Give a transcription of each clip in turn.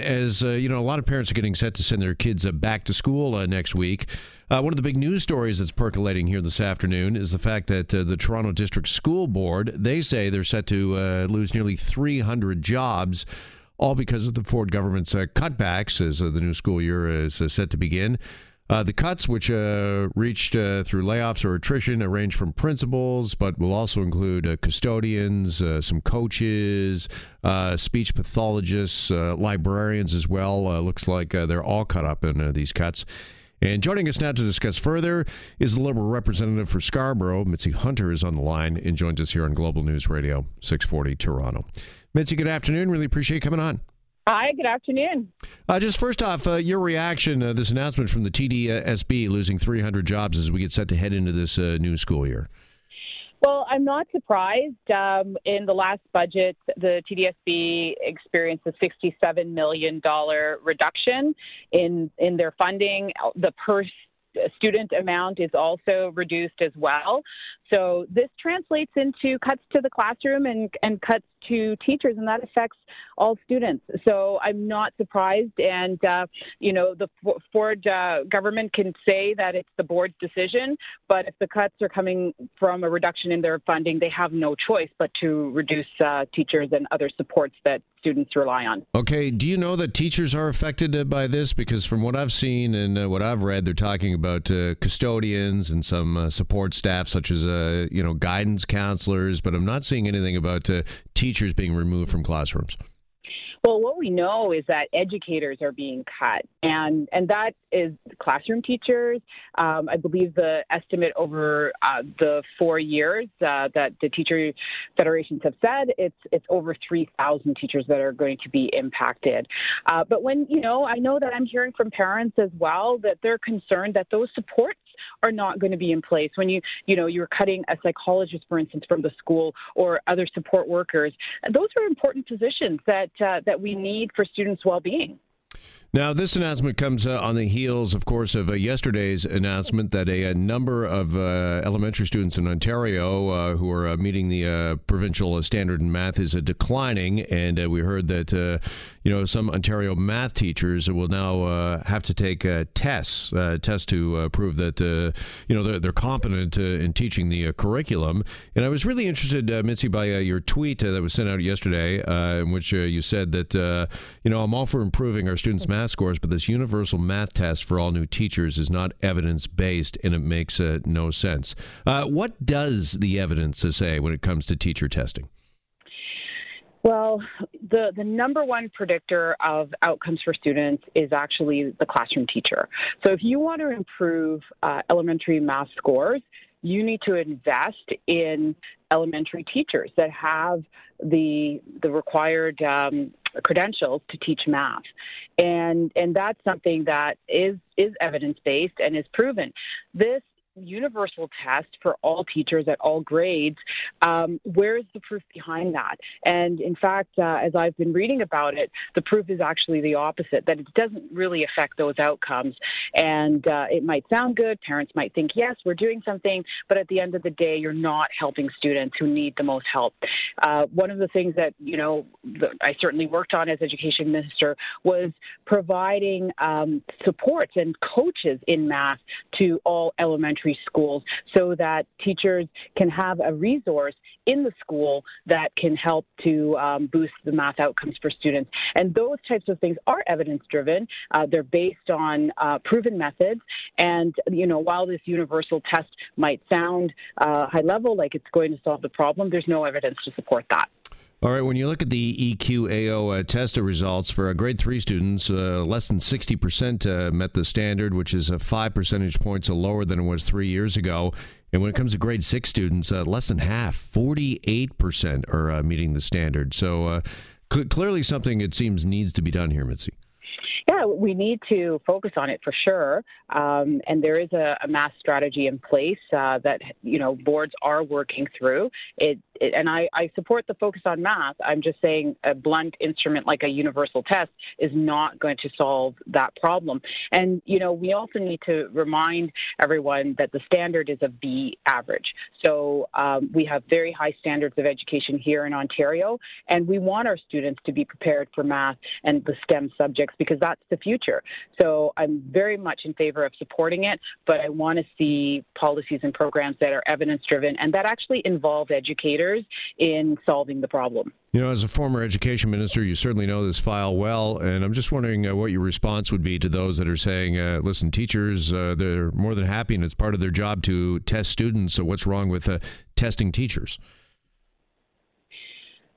As uh, you know, a lot of parents are getting set to send their kids uh, back to school uh, next week. Uh, one of the big news stories that's percolating here this afternoon is the fact that uh, the Toronto District School Board they say they're set to uh, lose nearly 300 jobs, all because of the Ford government's cutbacks as the new school year is set to begin. Uh, the cuts, which uh, reached uh, through layoffs or attrition, range from principals, but will also include uh, custodians, uh, some coaches, uh, speech pathologists, librarians as well. looks like they're all cut up in these cuts. And joining us now to discuss further is the Liberal representative for Scarborough, Mitzi Hunter, is on the line and joins us here on Global News Radio 640 Toronto. Mitzi, good afternoon. Really appreciate coming on. Hi, good afternoon. Uh, just first off, uh, your reaction to uh, this announcement from the TDSB losing 300 jobs as we get set to head into this uh, new school year. Well, I'm not surprised. Um, in the last budget, the TDSB experienced a $67 million reduction in, in their funding. The per student amount is also reduced as well. So this translates into cuts to the classroom and, and cuts to teachers, and that affects all students. So I'm not surprised. And, uh, you know, the Ford uh, government can say that it's the board's decision, but if the cuts are coming from a reduction in their funding, they have no choice but to reduce uh, teachers and other supports that students rely on. Okay. Do you know that teachers are affected uh, by this? Because from what I've seen and uh, what I've read, they're talking about uh, custodians and some support staff, such as, you know, guidance counselors, but I'm not seeing anything about teachers teachers being removed from classrooms? Well, what we know is that educators are being cut, and and that is classroom teachers. Um, I believe the estimate over uh, the four years uh, that the teacher federations have said it's it's over three thousand teachers that are going to be impacted. Uh, but when you know, I know that I'm hearing from parents as well that they're concerned that those supports are not going to be in place. When you, you know, you're cutting a psychologist, for instance, from the school or other support workers, those are important positions that uh, that we need for students' well-being. Now, this announcement comes uh, on the heels, of course, of uh, yesterday's announcement that a, a number of uh, elementary students in Ontario uh, who are uh, meeting the uh, provincial standard in math is uh, declining, and uh, we heard that uh, you know some Ontario math teachers will now have to take tests, tests to prove that you know they're, they're competent in teaching the curriculum. And I was really interested, Mitzi, by your tweet that was sent out yesterday, in which you said that you know I'm all for improving our students' math math scores, but this universal math test for all new teachers is not evidence based and it makes uh, no sense. Uh, what does the evidence say when it comes to teacher testing? Well, the, the number one predictor of outcomes for students is actually the classroom teacher. So if you want to improve uh, elementary math scores, you need to invest in elementary teachers that have the the required um, credentials to teach math, and and that's something that is is evidence based and is proven. This universal test for all teachers at all grades. Um, where's the proof behind that? And in fact, uh, as I've been reading about it, the proof is actually the opposite that it doesn't really affect those outcomes. And uh, it might sound good, parents might think, yes, we're doing something, but at the end of the day, you're not helping students who need the most help. Uh, one of the things that, you know, I certainly worked on as education minister was providing um, supports and coaches in math to all elementary elementary schools so that teachers can have a resource in the school that can help to um, boost the math outcomes for students. And those types of things are evidence driven. Uh, they're based on uh, proven methods. And, you know, while this universal test might sound uh, high level, like it's going to solve the problem, there's no evidence to support that. All right, when you look at the EQAO uh, test results for uh, grade three students, uh, less than 60% uh, met the standard, which is uh, five percentage points lower than it was three years ago. And when it comes to grade six students, uh, less than half, 48%, are meeting the standard. So cl- clearly something, it seems, needs to be done here, Mitzi. We need to focus on it for sure. Um, and there is a, a, math strategy in place uh, that you know boards are working through. It, it, and I, I, support the focus on math. I'm just saying a blunt instrument like a universal test is not going to solve that problem. And you know we also need to remind everyone that the standard is a B average. So um, we have very high standards of education here in Ontario, and we want our students to be prepared for math and the STEM subjects because that's the future. So I'm very much in favor of supporting it, but I want to see policies and programs that are evidence driven and that actually involve educators in solving the problem. You know, as a former education minister, you certainly know this file well, and I'm just wondering uh, what your response would be to those that are saying, uh, "Listen, teachers, uh, they're more than happy, and it's part of their job to test students. So what's wrong with uh, testing teachers?"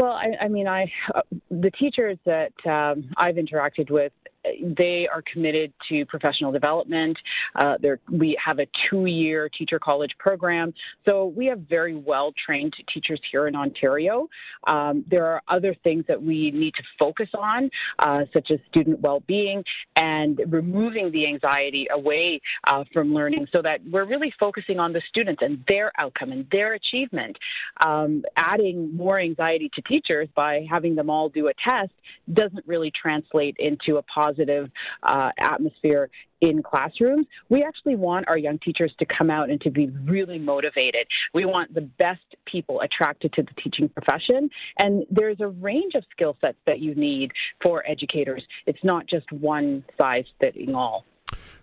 Well, I, I mean, I uh, the teachers that um, I've interacted with they are committed to professional development. Uh, we have a two-year teacher college program, so we have very well-trained teachers here in Ontario. Um, there are other things that we need to focus on, uh, such as student well-being and removing the anxiety away uh, from learning, so that we're really focusing on the students and their outcome and their achievement. Um, adding more anxiety to teachers by having them all do a test doesn't really translate into a positive positive uh, atmosphere in classrooms. We actually want our young teachers to come out and to be really motivated. We want the best people attracted to the teaching profession. And there's a range of skill sets that you need for educators. It's not just one size fitting all.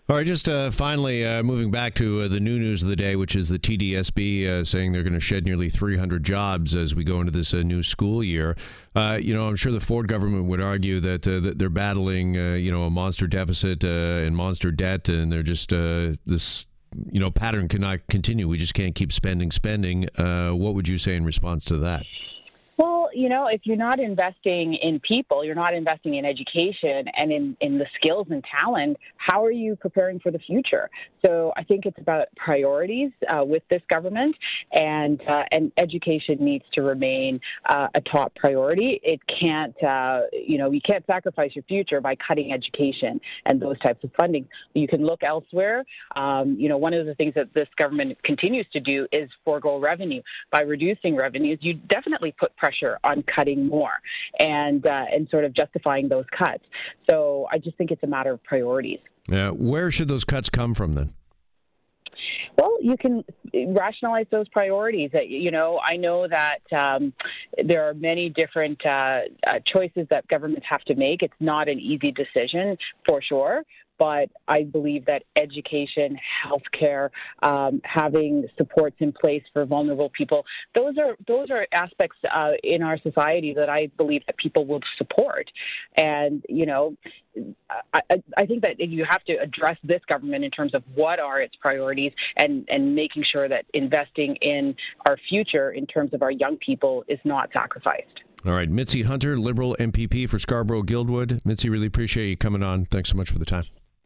All right, just uh, finally uh, moving back to uh, the new news of the day, which is the TDSB uh, saying they're going to shed nearly 300 jobs as we go into this uh, new school year. Uh, you know, I'm sure the Ford government would argue that, that they're battling, you know, a monster deficit and monster debt, and they're just this, you know, pattern cannot continue. We just can't keep spending, spending. what would you say in response to that? You know, if you're not investing in people, you're not investing in education and in, in the skills and talent, how are you preparing for the future? So I think it's about priorities uh, with this government, and uh, and education needs to remain uh, a top priority. It can't, uh, you know, you can't sacrifice your future by cutting education and those types of funding. You can look elsewhere. Um, you know, one of the things that this government continues to do is forego revenue by reducing revenues. You definitely put pressure on cutting more and uh, and sort of justifying those cuts. So I just think it's a matter of priorities. Yeah, where should those cuts come from then? Well, you can rationalize those priorities. You know, I know that um, there are many different uh, uh, choices that governments have to make. It's not an easy decision, for sure but I believe that education, healthcare, um, having supports in place for vulnerable people, those are those are aspects uh, in our society that I believe that people will support. And you know, I, I, think that you have to address this government in terms of what are its priorities and, and making sure that investing in our future in terms of our young people is not sacrificed. All right, Mitzi Hunter, Liberal MPP for Scarborough Guildwood. Mitzi, really appreciate you coming on. Thanks so much for the time.